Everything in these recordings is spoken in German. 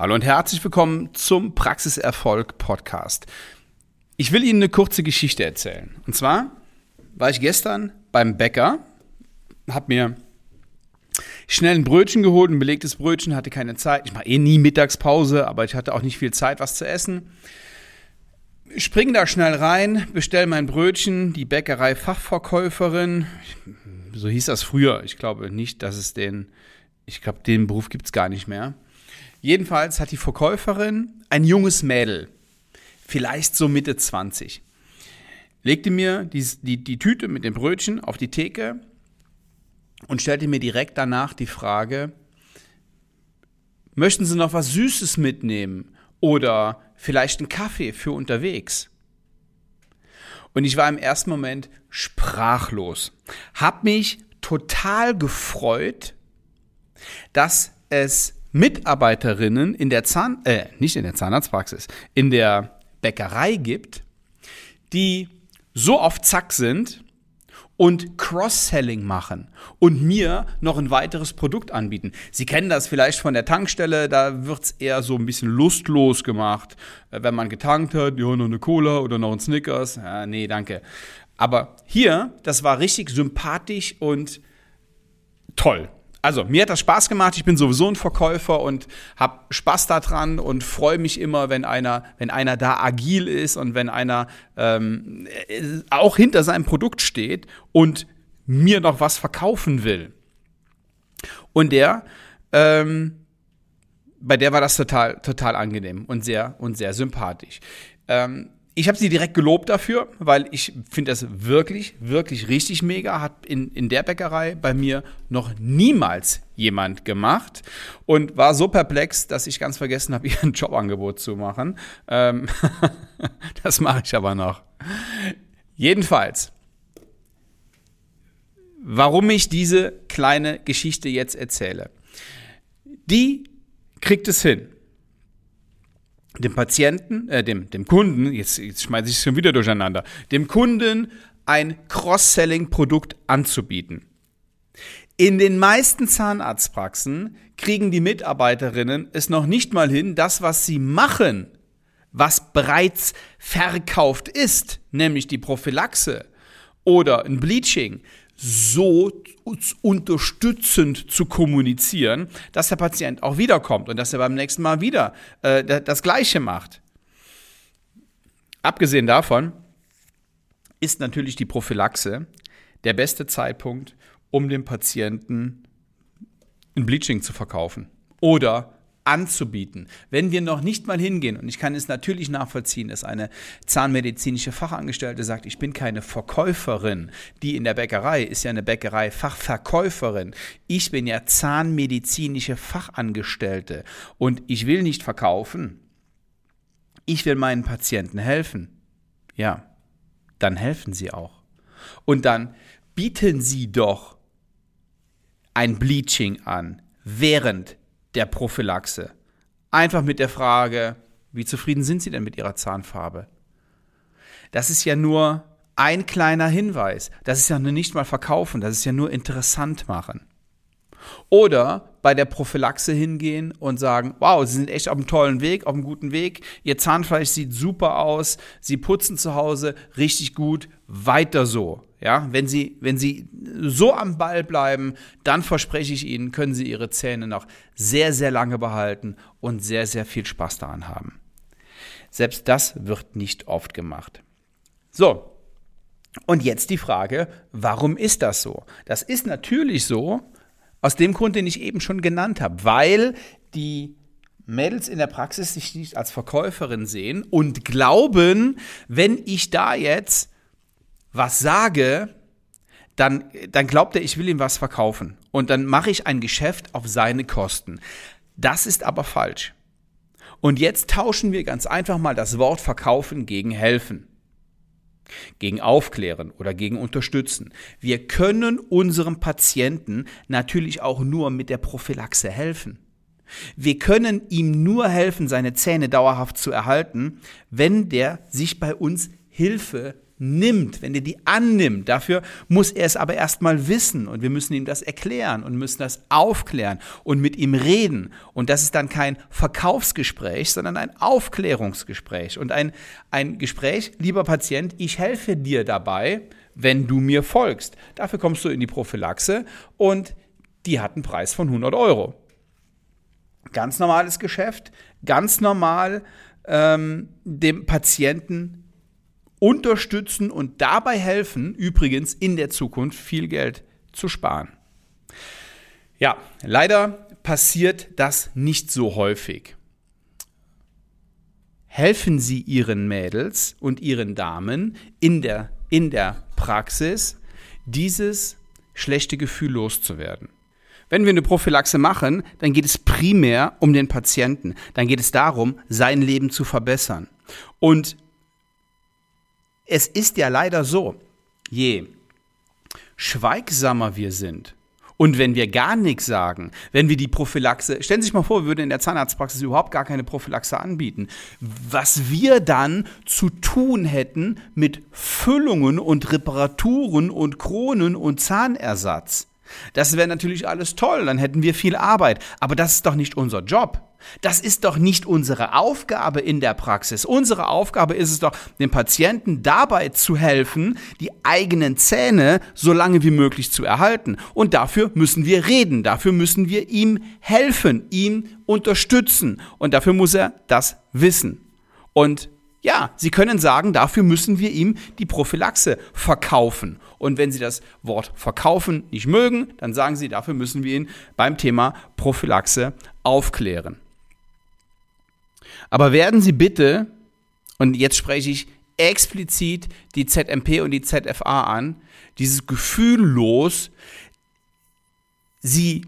Hallo und herzlich willkommen zum Praxiserfolg Podcast. Ich will Ihnen eine kurze Geschichte erzählen. Und zwar war ich gestern beim Bäcker, habe mir schnell ein Brötchen geholt, ein belegtes Brötchen, hatte keine Zeit. Ich mache eh nie Mittagspause, aber ich hatte auch nicht viel Zeit, was zu essen. Spring da schnell rein, bestell mein Brötchen, die Bäckerei Fachverkäuferin, so hieß das früher. Ich glaube nicht, dass es den, ich glaube, den Beruf gibt es gar nicht mehr Jedenfalls hat die Verkäuferin ein junges Mädel, vielleicht so Mitte 20, legte mir die, die, die Tüte mit dem Brötchen auf die Theke und stellte mir direkt danach die Frage, möchten Sie noch was Süßes mitnehmen oder vielleicht einen Kaffee für unterwegs? Und ich war im ersten Moment sprachlos, hab mich total gefreut, dass es Mitarbeiterinnen in der Zahn, äh, nicht in der Zahnarztpraxis, in der Bäckerei gibt, die so auf Zack sind und Cross-Selling machen und mir noch ein weiteres Produkt anbieten. Sie kennen das vielleicht von der Tankstelle, da wird's eher so ein bisschen lustlos gemacht. Äh, wenn man getankt hat, ja, noch eine Cola oder noch ein Snickers. Ja, nee, danke. Aber hier, das war richtig sympathisch und toll. Also, mir hat das Spaß gemacht. Ich bin sowieso ein Verkäufer und habe Spaß daran und freue mich immer, wenn einer, wenn einer da agil ist und wenn einer ähm, auch hinter seinem Produkt steht und mir noch was verkaufen will. Und der, ähm, bei der war das total, total angenehm und sehr und sehr sympathisch. Ähm, ich habe sie direkt gelobt dafür, weil ich finde das wirklich, wirklich richtig mega. Hat in, in der Bäckerei bei mir noch niemals jemand gemacht und war so perplex, dass ich ganz vergessen habe, ihr ein Jobangebot zu machen. Ähm das mache ich aber noch. Jedenfalls, warum ich diese kleine Geschichte jetzt erzähle. Die kriegt es hin dem Patienten, äh, dem, dem Kunden, jetzt, jetzt schmeiße ich es schon wieder durcheinander, dem Kunden ein Cross-Selling-Produkt anzubieten. In den meisten Zahnarztpraxen kriegen die Mitarbeiterinnen es noch nicht mal hin, das, was sie machen, was bereits verkauft ist, nämlich die Prophylaxe oder ein Bleaching, so unterstützend zu kommunizieren, dass der Patient auch wiederkommt und dass er beim nächsten Mal wieder äh, das Gleiche macht. Abgesehen davon ist natürlich die Prophylaxe der beste Zeitpunkt, um dem Patienten ein Bleaching zu verkaufen oder anzubieten. Wenn wir noch nicht mal hingehen, und ich kann es natürlich nachvollziehen, dass eine zahnmedizinische Fachangestellte sagt, ich bin keine Verkäuferin, die in der Bäckerei ist ja eine Bäckerei Fachverkäuferin. Ich bin ja zahnmedizinische Fachangestellte und ich will nicht verkaufen. Ich will meinen Patienten helfen. Ja, dann helfen Sie auch. Und dann bieten Sie doch ein Bleaching an, während der Prophylaxe. Einfach mit der Frage, wie zufrieden sind Sie denn mit Ihrer Zahnfarbe? Das ist ja nur ein kleiner Hinweis. Das ist ja nur nicht mal verkaufen, das ist ja nur interessant machen. Oder bei der Prophylaxe hingehen und sagen, wow, Sie sind echt auf einem tollen Weg, auf einem guten Weg. Ihr Zahnfleisch sieht super aus. Sie putzen zu Hause richtig gut. Weiter so. Ja, wenn Sie, wenn Sie so am Ball bleiben, dann verspreche ich Ihnen, können Sie Ihre Zähne noch sehr, sehr lange behalten und sehr, sehr viel Spaß daran haben. Selbst das wird nicht oft gemacht. So. Und jetzt die Frage, warum ist das so? Das ist natürlich so, aus dem Grund, den ich eben schon genannt habe, weil die Mädels in der Praxis sich nicht als Verkäuferin sehen und glauben, wenn ich da jetzt was sage, dann, dann glaubt er, ich will ihm was verkaufen. Und dann mache ich ein Geschäft auf seine Kosten. Das ist aber falsch. Und jetzt tauschen wir ganz einfach mal das Wort verkaufen gegen helfen gegen Aufklären oder gegen Unterstützen. Wir können unserem Patienten natürlich auch nur mit der Prophylaxe helfen. Wir können ihm nur helfen, seine Zähne dauerhaft zu erhalten, wenn der sich bei uns Hilfe nimmt, wenn er die annimmt, dafür muss er es aber erstmal wissen und wir müssen ihm das erklären und müssen das aufklären und mit ihm reden. Und das ist dann kein Verkaufsgespräch, sondern ein Aufklärungsgespräch und ein, ein Gespräch, lieber Patient, ich helfe dir dabei, wenn du mir folgst. Dafür kommst du in die Prophylaxe und die hat einen Preis von 100 Euro. Ganz normales Geschäft, ganz normal ähm, dem Patienten unterstützen und dabei helfen, übrigens in der Zukunft viel Geld zu sparen. Ja, leider passiert das nicht so häufig. Helfen Sie Ihren Mädels und Ihren Damen in der, in der Praxis, dieses schlechte Gefühl loszuwerden. Wenn wir eine Prophylaxe machen, dann geht es primär um den Patienten. Dann geht es darum, sein Leben zu verbessern. Und es ist ja leider so, je schweigsamer wir sind, und wenn wir gar nichts sagen, wenn wir die Prophylaxe, stellen Sie sich mal vor, wir würden in der Zahnarztpraxis überhaupt gar keine Prophylaxe anbieten, was wir dann zu tun hätten mit Füllungen und Reparaturen und Kronen und Zahnersatz. Das wäre natürlich alles toll, dann hätten wir viel Arbeit. Aber das ist doch nicht unser Job. Das ist doch nicht unsere Aufgabe in der Praxis. Unsere Aufgabe ist es doch, dem Patienten dabei zu helfen, die eigenen Zähne so lange wie möglich zu erhalten. Und dafür müssen wir reden, dafür müssen wir ihm helfen, ihn unterstützen. Und dafür muss er das wissen. Und ja, Sie können sagen, dafür müssen wir ihm die Prophylaxe verkaufen. Und wenn Sie das Wort verkaufen nicht mögen, dann sagen Sie, dafür müssen wir ihn beim Thema Prophylaxe aufklären. Aber werden Sie bitte, und jetzt spreche ich explizit die ZMP und die ZFA an, dieses Gefühl los, Sie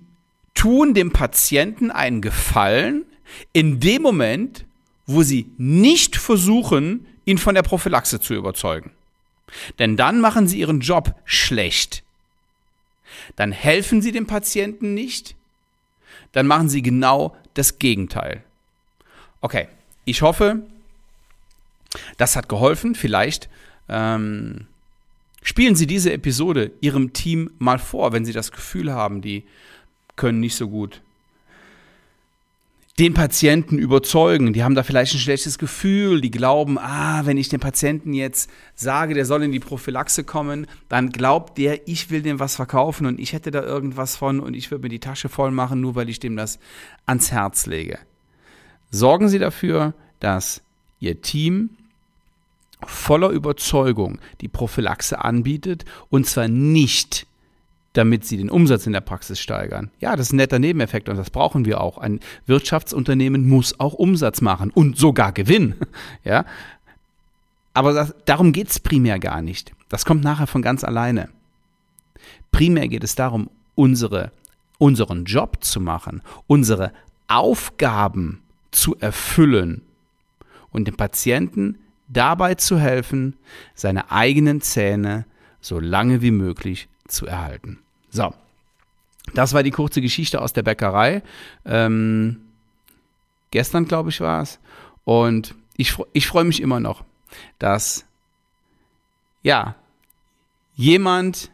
tun dem Patienten einen Gefallen in dem Moment, wo sie nicht versuchen, ihn von der Prophylaxe zu überzeugen. Denn dann machen sie ihren Job schlecht. Dann helfen sie dem Patienten nicht. Dann machen sie genau das Gegenteil. Okay, ich hoffe, das hat geholfen. Vielleicht ähm, spielen Sie diese Episode Ihrem Team mal vor, wenn Sie das Gefühl haben, die können nicht so gut den Patienten überzeugen. Die haben da vielleicht ein schlechtes Gefühl. Die glauben, ah, wenn ich dem Patienten jetzt sage, der soll in die Prophylaxe kommen, dann glaubt der, ich will dem was verkaufen und ich hätte da irgendwas von und ich würde mir die Tasche voll machen, nur weil ich dem das ans Herz lege. Sorgen Sie dafür, dass Ihr Team voller Überzeugung die Prophylaxe anbietet und zwar nicht damit sie den Umsatz in der Praxis steigern. Ja, das ist ein netter Nebeneffekt und das brauchen wir auch. Ein Wirtschaftsunternehmen muss auch Umsatz machen und sogar Gewinn. Ja, aber das, darum geht es primär gar nicht. Das kommt nachher von ganz alleine. Primär geht es darum, unsere, unseren Job zu machen, unsere Aufgaben zu erfüllen und dem Patienten dabei zu helfen, seine eigenen Zähne so lange wie möglich zu erhalten. So, das war die kurze Geschichte aus der Bäckerei. Ähm, gestern, glaube ich, war es. Und ich, ich freue mich immer noch, dass ja jemand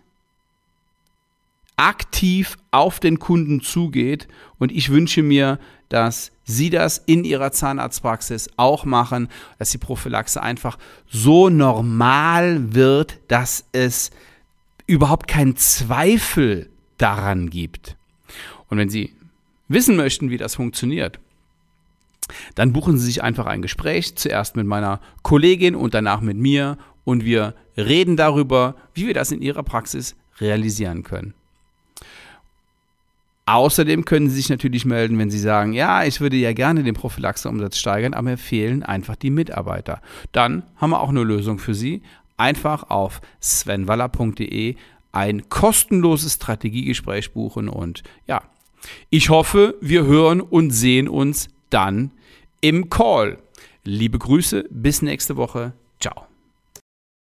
aktiv auf den Kunden zugeht und ich wünsche mir, dass Sie das in Ihrer Zahnarztpraxis auch machen, dass die Prophylaxe einfach so normal wird, dass es überhaupt keinen Zweifel daran gibt. Und wenn Sie wissen möchten, wie das funktioniert, dann buchen Sie sich einfach ein Gespräch, zuerst mit meiner Kollegin und danach mit mir und wir reden darüber, wie wir das in Ihrer Praxis realisieren können. Außerdem können Sie sich natürlich melden, wenn Sie sagen, ja, ich würde ja gerne den Prophylaxeumsatz steigern, aber mir fehlen einfach die Mitarbeiter. Dann haben wir auch eine Lösung für Sie einfach auf svenwaller.de ein kostenloses Strategiegespräch buchen und ja, ich hoffe, wir hören und sehen uns dann im Call. Liebe Grüße, bis nächste Woche. Ciao.